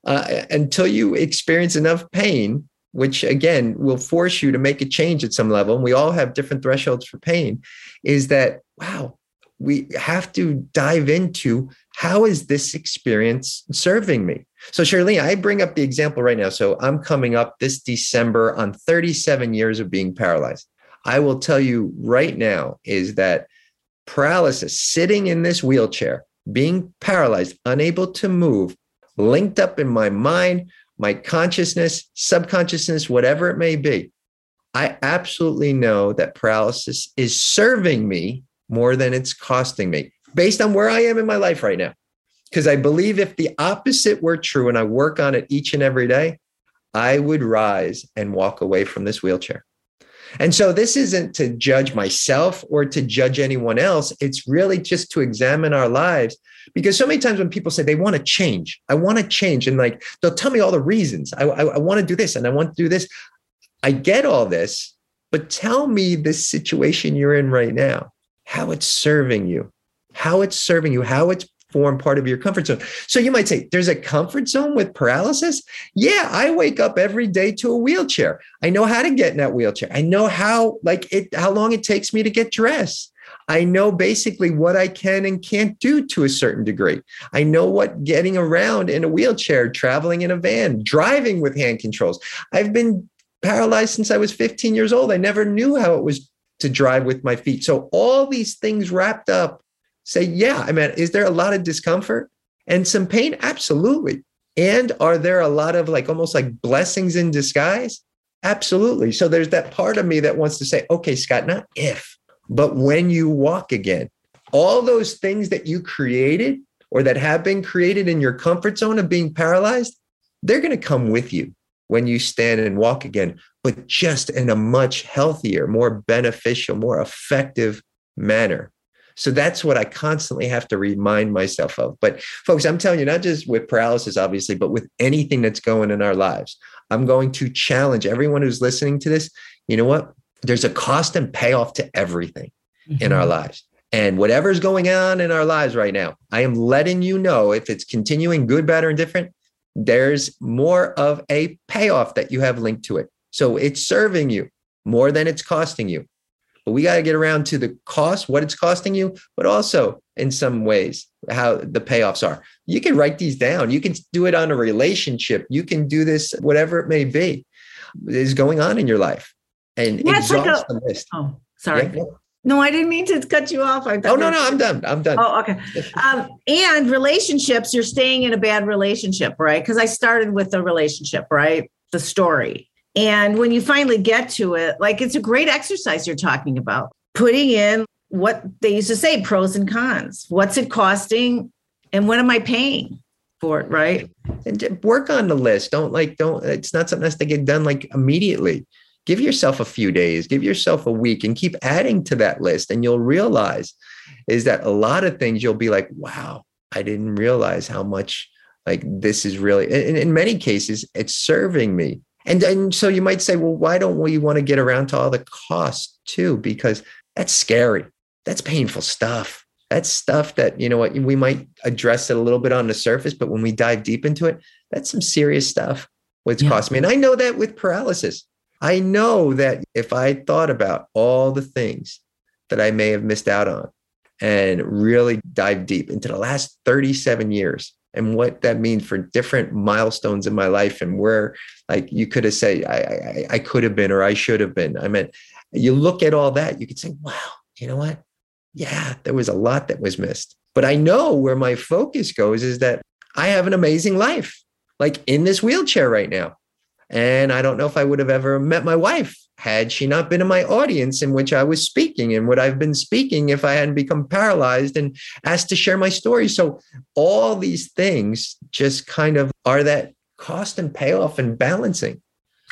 uh, until you experience enough pain, which again will force you to make a change at some level, and we all have different thresholds for pain, is that, wow, we have to dive into how is this experience serving me? So, Charlene, I bring up the example right now. So, I'm coming up this December on 37 years of being paralyzed. I will tell you right now is that paralysis, sitting in this wheelchair, being paralyzed, unable to move, linked up in my mind, my consciousness, subconsciousness, whatever it may be, I absolutely know that paralysis is serving me more than it's costing me based on where I am in my life right now. Because I believe if the opposite were true and I work on it each and every day, I would rise and walk away from this wheelchair. And so this isn't to judge myself or to judge anyone else. It's really just to examine our lives. Because so many times when people say they want to change, I want to change, and like they'll tell me all the reasons. I, I, I want to do this and I want to do this. I get all this, but tell me this situation you're in right now, how it's serving you, how it's serving you, how it's form part of your comfort zone. So you might say, there's a comfort zone with paralysis. Yeah, I wake up every day to a wheelchair. I know how to get in that wheelchair. I know how like it how long it takes me to get dressed. I know basically what I can and can't do to a certain degree. I know what getting around in a wheelchair, traveling in a van, driving with hand controls. I've been paralyzed since I was 15 years old. I never knew how it was to drive with my feet. So all these things wrapped up say, yeah, I mean, is there a lot of discomfort and some pain? Absolutely. And are there a lot of like almost like blessings in disguise? Absolutely. So there's that part of me that wants to say, okay, Scott, not if, but when you walk again, all those things that you created or that have been created in your comfort zone of being paralyzed, they're going to come with you when you stand and walk again, but just in a much healthier, more beneficial, more effective manner. So that's what I constantly have to remind myself of. But folks, I'm telling you, not just with paralysis, obviously, but with anything that's going in our lives, I'm going to challenge everyone who's listening to this. You know what? There's a cost and payoff to everything mm-hmm. in our mm-hmm. lives. And whatever's going on in our lives right now, I am letting you know if it's continuing good, bad, or indifferent, there's more of a payoff that you have linked to it. So it's serving you more than it's costing you. But we got to get around to the cost, what it's costing you, but also in some ways how the payoffs are. You can write these down. You can do it on a relationship. You can do this, whatever it may be, is going on in your life, and yeah, exhaust like a, the list. Oh, sorry. Yeah, no, I didn't mean to cut you off. oh no, no, I'm done. I'm done. Oh, okay. Um, and relationships, you're staying in a bad relationship, right? Because I started with the relationship, right? The story. And when you finally get to it, like it's a great exercise you're talking about, putting in what they used to say pros and cons. What's it costing? And what am I paying for it? Right. And work on the list. Don't like, don't, it's not something that's to get done like immediately. Give yourself a few days, give yourself a week and keep adding to that list. And you'll realize is that a lot of things you'll be like, wow, I didn't realize how much Like this is really, in, in many cases, it's serving me. And, and so you might say, well, why don't we want to get around to all the costs too? Because that's scary. That's painful stuff. That's stuff that, you know what, we might address it a little bit on the surface, but when we dive deep into it, that's some serious stuff. What's yeah. cost me. And I know that with paralysis. I know that if I thought about all the things that I may have missed out on and really dive deep into the last 37 years and what that means for different milestones in my life and where like you could have said I, I, I could have been or I should have been. I mean, you look at all that, you could say, wow, you know what? Yeah, there was a lot that was missed. But I know where my focus goes is that I have an amazing life, like in this wheelchair right now. And I don't know if I would have ever met my wife had she not been in my audience in which I was speaking and would I've been speaking if I hadn't become paralyzed and asked to share my story. So all these things just kind of are that cost and payoff and balancing.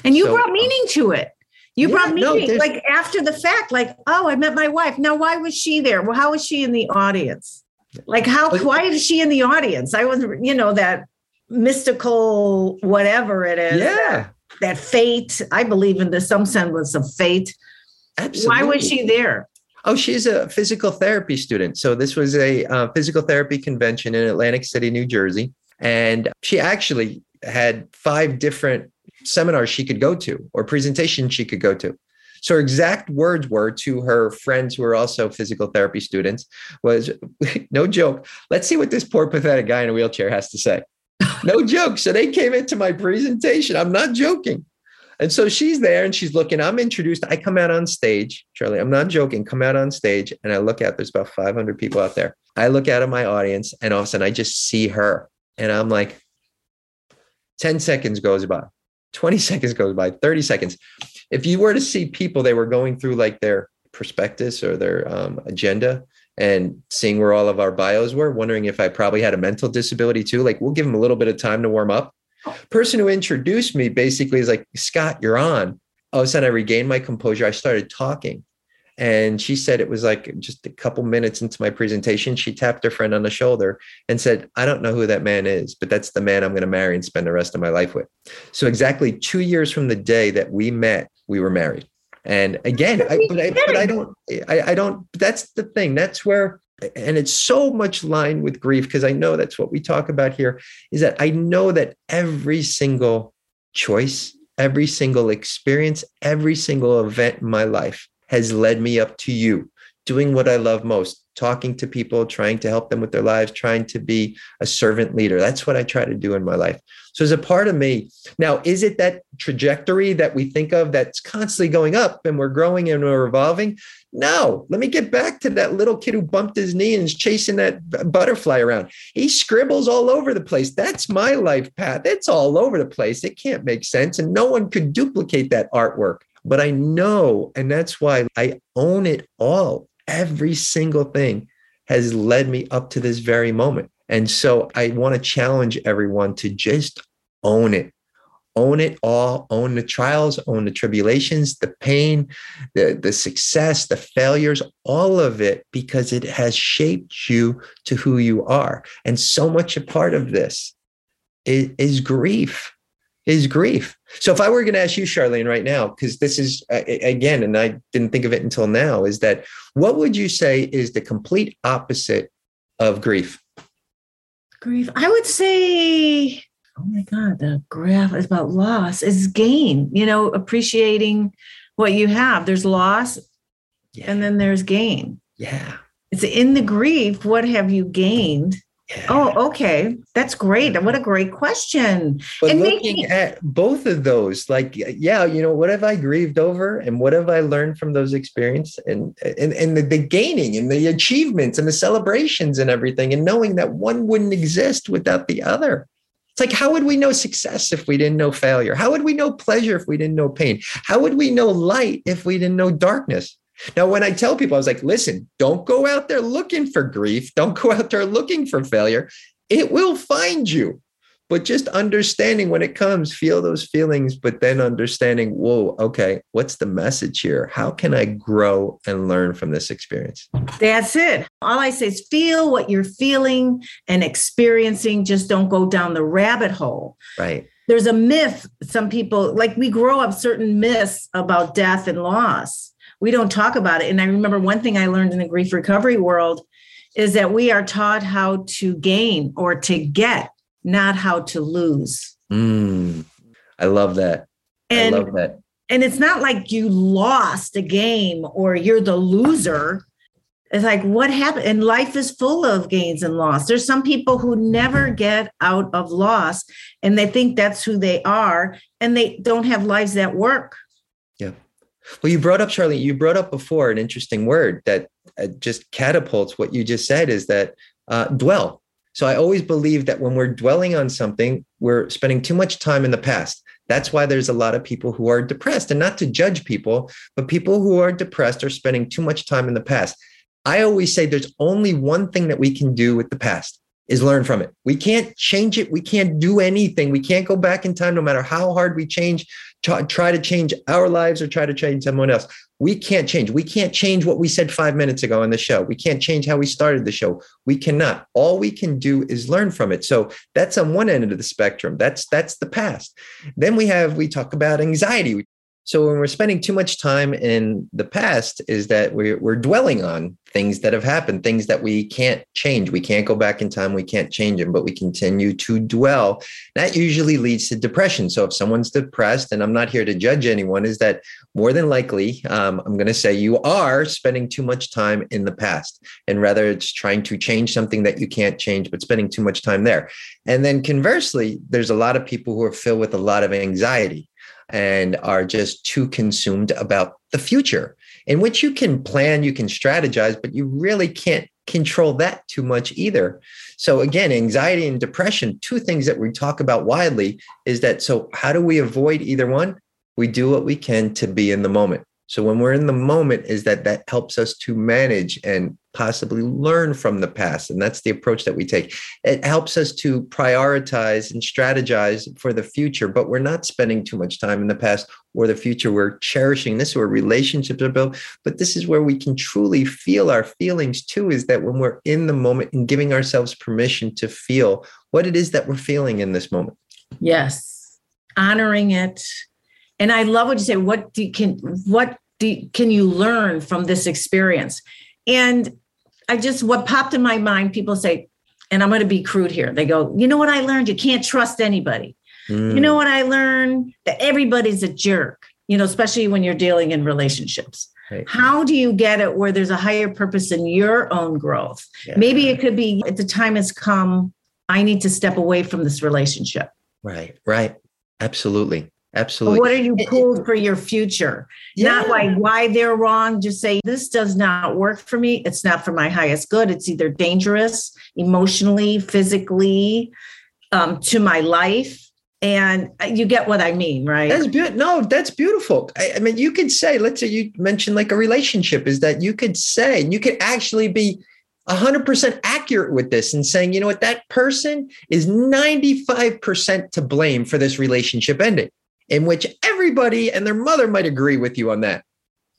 And you so, brought um, meaning to it. You yeah, brought meaning no, like after the fact, like, oh, I met my wife. Now, why was she there? Well, how was she in the audience? Like, how, why is she in the audience? I was, you know, that mystical whatever it is. Yeah. That, fate. I believe in the some semblance of fate. Absolutely. Why was she there? Oh, she's a physical therapy student. So this was a uh, physical therapy convention in Atlantic City, New Jersey, and she actually had five different seminars she could go to or presentations she could go to. So her exact words were to her friends who were also physical therapy students was no joke. Let's see what this poor pathetic guy in a wheelchair has to say no joke. So they came into my presentation. I'm not joking. And so she's there and she's looking. I'm introduced. I come out on stage, Charlie. I'm not joking. Come out on stage and I look out. There's about 500 people out there. I look out at my audience and all of a sudden I just see her. And I'm like, 10 seconds goes by, 20 seconds goes by, 30 seconds. If you were to see people, they were going through like their prospectus or their um, agenda and seeing where all of our bios were, wondering if I probably had a mental disability too. Like, we'll give them a little bit of time to warm up. Person who introduced me basically is like, Scott, you're on. All of a sudden, I regained my composure. I started talking. And she said it was like just a couple minutes into my presentation, she tapped her friend on the shoulder and said, I don't know who that man is, but that's the man I'm going to marry and spend the rest of my life with. So, exactly two years from the day that we met, we were married. And again, I, but, I, but I don't, I, I don't, that's the thing. That's where, and it's so much lined with grief because I know that's what we talk about here is that I know that every single choice, every single experience, every single event in my life has led me up to you doing what I love most, talking to people, trying to help them with their lives, trying to be a servant leader. That's what I try to do in my life. So, as a part of me, now, is it that trajectory that we think of that's constantly going up and we're growing and we're evolving? No, let me get back to that little kid who bumped his knee and is chasing that butterfly around. He scribbles all over the place. That's my life path. It's all over the place. It can't make sense. And no one could duplicate that artwork. But I know, and that's why I own it all every single thing has led me up to this very moment. And so I want to challenge everyone to just own it. Own it all, own the trials, own the tribulations, the pain, the, the success, the failures, all of it, because it has shaped you to who you are. And so much a part of this is, is grief is grief. So if I were going to ask you, Charlene, right now, because this is uh, again, and I didn't think of it until now, is that what would you say is the complete opposite of grief? Grief. I would say, oh my God, the graph is about loss is gain, you know, appreciating what you have. There's loss yeah. and then there's gain. Yeah. It's in the grief, what have you gained? Yeah. Oh, okay. That's great. What a great question. But and looking maybe- at both of those, like, yeah, you know, what have I grieved over and what have I learned from those experiences and and, and the, the gaining and the achievements and the celebrations and everything, and knowing that one wouldn't exist without the other. It's like, how would we know success if we didn't know failure? How would we know pleasure if we didn't know pain? How would we know light if we didn't know darkness? Now, when I tell people, I was like, listen, don't go out there looking for grief. Don't go out there looking for failure. It will find you. but just understanding when it comes, feel those feelings, but then understanding, whoa, okay, what's the message here? How can I grow and learn from this experience? That's it. All I say is feel what you're feeling and experiencing. Just don't go down the rabbit hole. Right. There's a myth, some people like we grow up certain myths about death and loss. We don't talk about it. And I remember one thing I learned in the grief recovery world is that we are taught how to gain or to get not how to lose. Mm, I love that. And, I love that. And it's not like you lost a game or you're the loser. It's like what happened? And life is full of gains and loss. There's some people who never get out of loss and they think that's who they are and they don't have lives that work. Well, you brought up, Charlie, you brought up before an interesting word that uh, just catapults what you just said is that uh, dwell so I always believe that when we're dwelling on something, we're spending too much time in the past. That's why there's a lot of people who are depressed, and not to judge people, but people who are depressed are spending too much time in the past. I always say there's only one thing that we can do with the past is learn from it. We can't change it. We can't do anything. We can't go back in time, no matter how hard we change, try to change our lives or try to change someone else. We can't change. We can't change what we said five minutes ago on the show. We can't change how we started the show. We cannot. All we can do is learn from it. So that's on one end of the spectrum. That's that's the past. Then we have we talk about anxiety. So when we're spending too much time in the past, is that we're, we're dwelling on things that have happened, things that we can't change. We can't go back in time. We can't change them, but we continue to dwell. That usually leads to depression. So if someone's depressed, and I'm not here to judge anyone, is that more than likely, um, I'm going to say you are spending too much time in the past. And rather, it's trying to change something that you can't change, but spending too much time there. And then conversely, there's a lot of people who are filled with a lot of anxiety and are just too consumed about the future, in which you can plan, you can strategize, but you really can't control that too much either. So, again, anxiety and depression, two things that we talk about widely is that so, how do we avoid either one? We do what we can to be in the moment. So when we're in the moment, is that that helps us to manage and possibly learn from the past. And that's the approach that we take. It helps us to prioritize and strategize for the future, but we're not spending too much time in the past or the future. We're cherishing this where relationships are built. But this is where we can truly feel our feelings too, is that when we're in the moment and giving ourselves permission to feel what it is that we're feeling in this moment. Yes. Honoring it, and I love what you say. What do you, can what do you, can you learn from this experience? And I just what popped in my mind. People say, and I'm going to be crude here. They go, you know what I learned? You can't trust anybody. Mm. You know what I learned? That everybody's a jerk. You know, especially when you're dealing in relationships. Right. How do you get it where there's a higher purpose in your own growth? Yeah. Maybe it could be at the time has come. I need to step away from this relationship. Right. Right. Absolutely. Absolutely. What are you pulled for your future? Yeah. Not like why they're wrong. Just say, this does not work for me. It's not for my highest good. It's either dangerous emotionally, physically, um, to my life. And uh, you get what I mean, right? That's beautiful. No, that's beautiful. I, I mean, you could say, let's say you mentioned like a relationship, is that you could say, and you could actually be 100% accurate with this and saying, you know what, that person is 95% to blame for this relationship ending in which everybody and their mother might agree with you on that.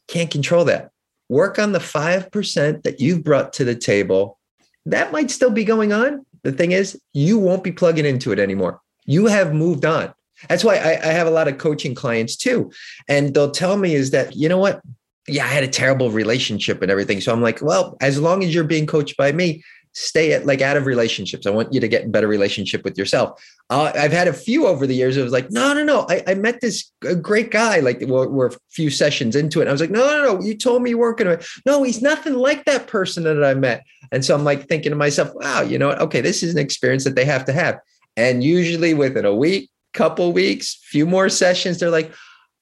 Can't control that. Work on the 5% that you've brought to the table. That might still be going on. The thing is, you won't be plugging into it anymore. You have moved on. That's why I, I have a lot of coaching clients too. And they'll tell me is that, you know what? Yeah, I had a terrible relationship and everything. So I'm like, well, as long as you're being coached by me, stay at like out of relationships. I want you to get better relationship with yourself. Uh, I've had a few over the years. It was like, no, no, no. I, I met this great guy. Like we're, we're, a few sessions into it. I was like, no, no, no. You told me you weren't going to. No, he's nothing like that person that I met. And so I'm like thinking to myself, wow, you know what? Okay, this is an experience that they have to have. And usually within a week, couple weeks, few more sessions, they're like,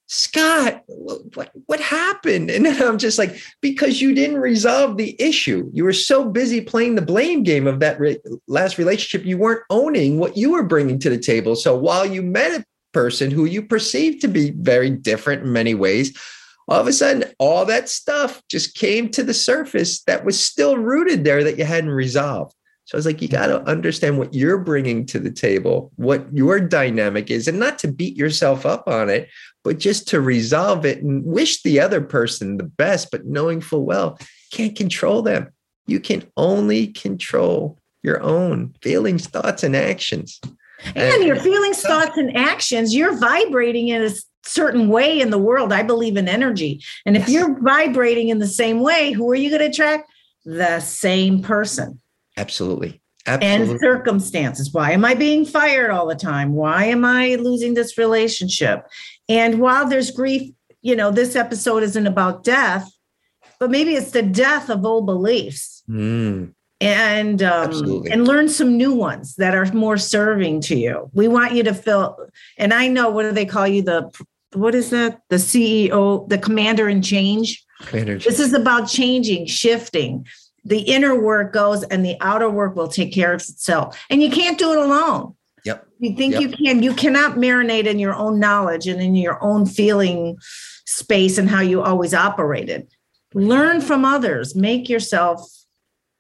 Scott, what, what happened? And I'm just like, because you didn't resolve the issue. You were so busy playing the blame game of that re- last relationship, you weren't owning what you were bringing to the table. So while you met a person who you perceived to be very different in many ways, all of a sudden, all that stuff just came to the surface that was still rooted there that you hadn't resolved. So I was like, you got to understand what you're bringing to the table, what your dynamic is, and not to beat yourself up on it, but just to resolve it and wish the other person the best, but knowing full well, can't control them. You can only control your own feelings, thoughts, and actions. And, and your feelings, thoughts, and actions, you're vibrating in a certain way in the world. I believe in energy. And if yes. you're vibrating in the same way, who are you going to attract? The same person. Absolutely. Absolutely. And circumstances. Why am I being fired all the time? Why am I losing this relationship? And while there's grief, you know, this episode isn't about death, but maybe it's the death of old beliefs. Mm. And um, and learn some new ones that are more serving to you. We want you to feel, and I know what do they call you? The what is that? The CEO, the commander in change. Commander this is about changing, shifting. The inner work goes and the outer work will take care of itself. And you can't do it alone. Yep. You think yep. you can. You cannot marinate in your own knowledge and in your own feeling space and how you always operated. Learn from others. Make yourself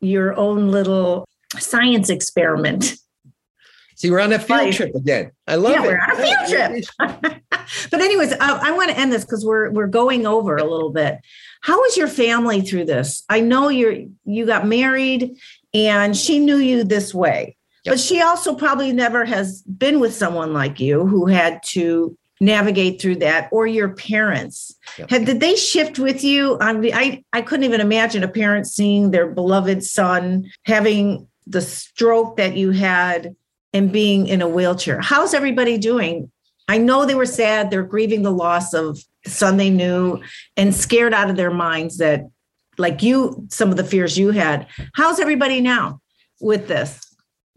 your own little science experiment. See, we're on a field trip again. I love yeah, it. We're on a field trip. but anyways, I, I want to end this because we're we're going over a little bit. How was your family through this? I know you're you got married and she knew you this way. Yep. But she also probably never has been with someone like you who had to navigate through that or your parents yep. had did they shift with you I, I i couldn't even imagine a parent seeing their beloved son having the stroke that you had and being in a wheelchair how's everybody doing i know they were sad they're grieving the loss of they knew and scared out of their minds that like you some of the fears you had how's everybody now with this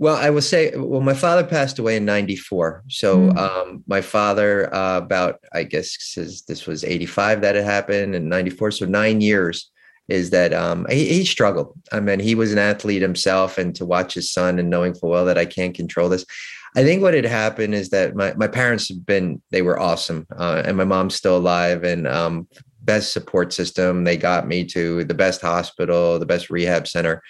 well, I will say, well, my father passed away in 94. So mm. um, my father, uh, about, I guess, says this was 85 that it happened and 94. So nine years is that um, he, he, struggled. I mean, he was an athlete himself and to watch his son and knowing full well that I can't control this. I think what had happened is that my, my parents have been, they were awesome. Uh, and my mom's still alive and um, best support system. They got me to the best hospital, the best rehab center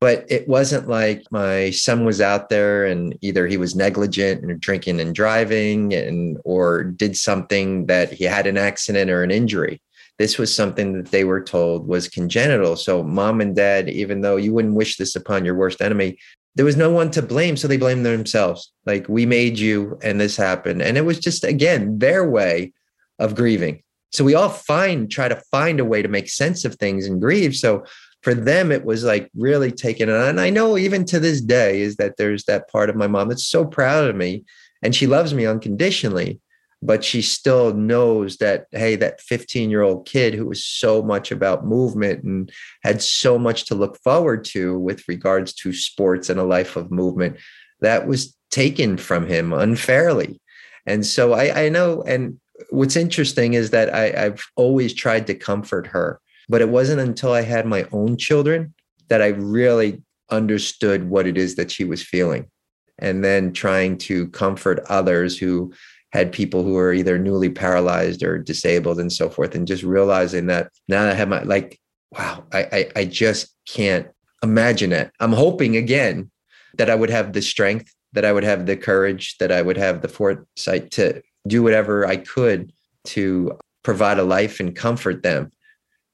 but it wasn't like my son was out there and either he was negligent and drinking and driving and or did something that he had an accident or an injury this was something that they were told was congenital so mom and dad even though you wouldn't wish this upon your worst enemy there was no one to blame so they blamed themselves. Like we made you and this happened. And it was just again their way of grieving. So we all find try to find a way to make sense of things and grieve. So for them it was like really taken on. And i know even to this day is that there's that part of my mom that's so proud of me and she loves me unconditionally but she still knows that hey that 15 year old kid who was so much about movement and had so much to look forward to with regards to sports and a life of movement that was taken from him unfairly and so i, I know and what's interesting is that I, i've always tried to comfort her but it wasn't until I had my own children that I really understood what it is that she was feeling. And then trying to comfort others who had people who were either newly paralyzed or disabled and so forth. And just realizing that now that I have my, like, wow, I, I, I just can't imagine it. I'm hoping again that I would have the strength, that I would have the courage, that I would have the foresight to do whatever I could to provide a life and comfort them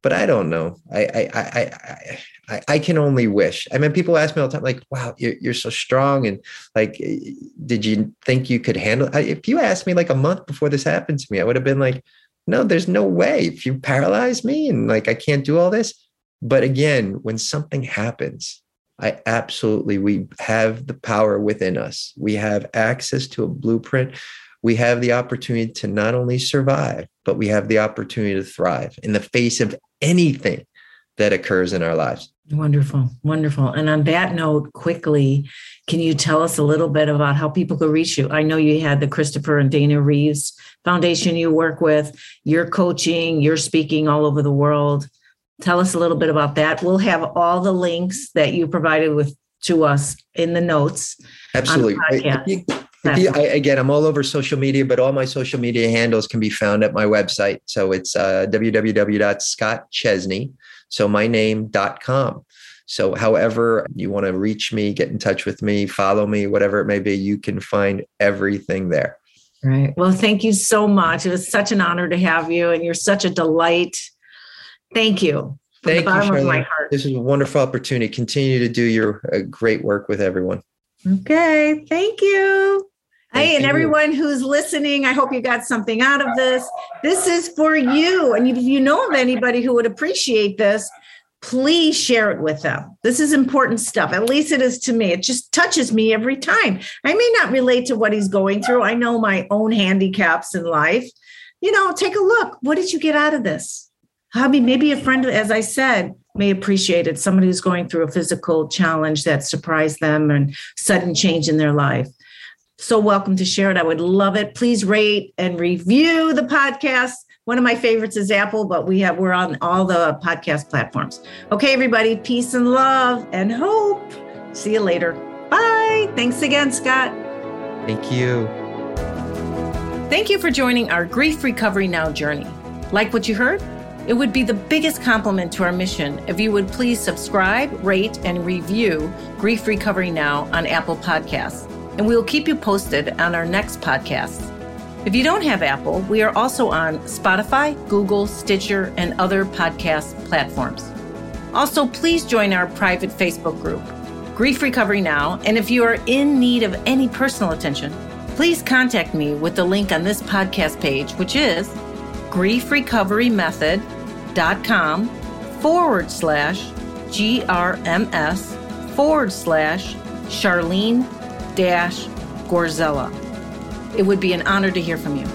but I don't know. I I I I I can only wish. I mean, people ask me all the time, like, "Wow, you're you're so strong," and like, did you think you could handle? If you asked me like a month before this happened to me, I would have been like, "No, there's no way." If you paralyze me and like I can't do all this, but again, when something happens, I absolutely we have the power within us. We have access to a blueprint we have the opportunity to not only survive, but we have the opportunity to thrive in the face of anything that occurs in our lives. Wonderful, wonderful. And on that note, quickly, can you tell us a little bit about how people could reach you? I know you had the Christopher and Dana Reeves Foundation you work with, you're coaching, you're speaking all over the world. Tell us a little bit about that. We'll have all the links that you provided with to us in the notes. Absolutely. You, I, again, I'm all over social media, but all my social media handles can be found at my website. So it's uh, www.scottchesney. So my name.com. So, however you want to reach me, get in touch with me, follow me, whatever it may be, you can find everything there. Right. Well, thank you so much. It was such an honor to have you, and you're such a delight. Thank you. From thank the bottom you, of my heart. This is a wonderful opportunity. Continue to do your uh, great work with everyone. Okay. Thank you. Hey, and everyone who's listening, I hope you got something out of this. This is for you. And if you know of anybody who would appreciate this, please share it with them. This is important stuff. At least it is to me. It just touches me every time. I may not relate to what he's going through. I know my own handicaps in life. You know, take a look. What did you get out of this? Mean, maybe a friend, as I said, may appreciate it. Somebody who's going through a physical challenge that surprised them and sudden change in their life so welcome to share it. I would love it. Please rate and review the podcast. One of my favorites is Apple, but we have we're on all the podcast platforms. Okay, everybody, peace and love and hope. See you later. Bye. Thanks again, Scott. Thank you. Thank you for joining our Grief Recovery Now journey. Like what you heard? It would be the biggest compliment to our mission if you would please subscribe, rate, and review Grief Recovery Now on Apple Podcasts and we will keep you posted on our next podcast. If you don't have Apple, we are also on Spotify, Google, Stitcher, and other podcast platforms. Also, please join our private Facebook group, Grief Recovery Now, and if you are in need of any personal attention, please contact me with the link on this podcast page, which is griefrecoverymethod.com forward slash GRMS forward slash Charlene Gorzella. It would be an honor to hear from you.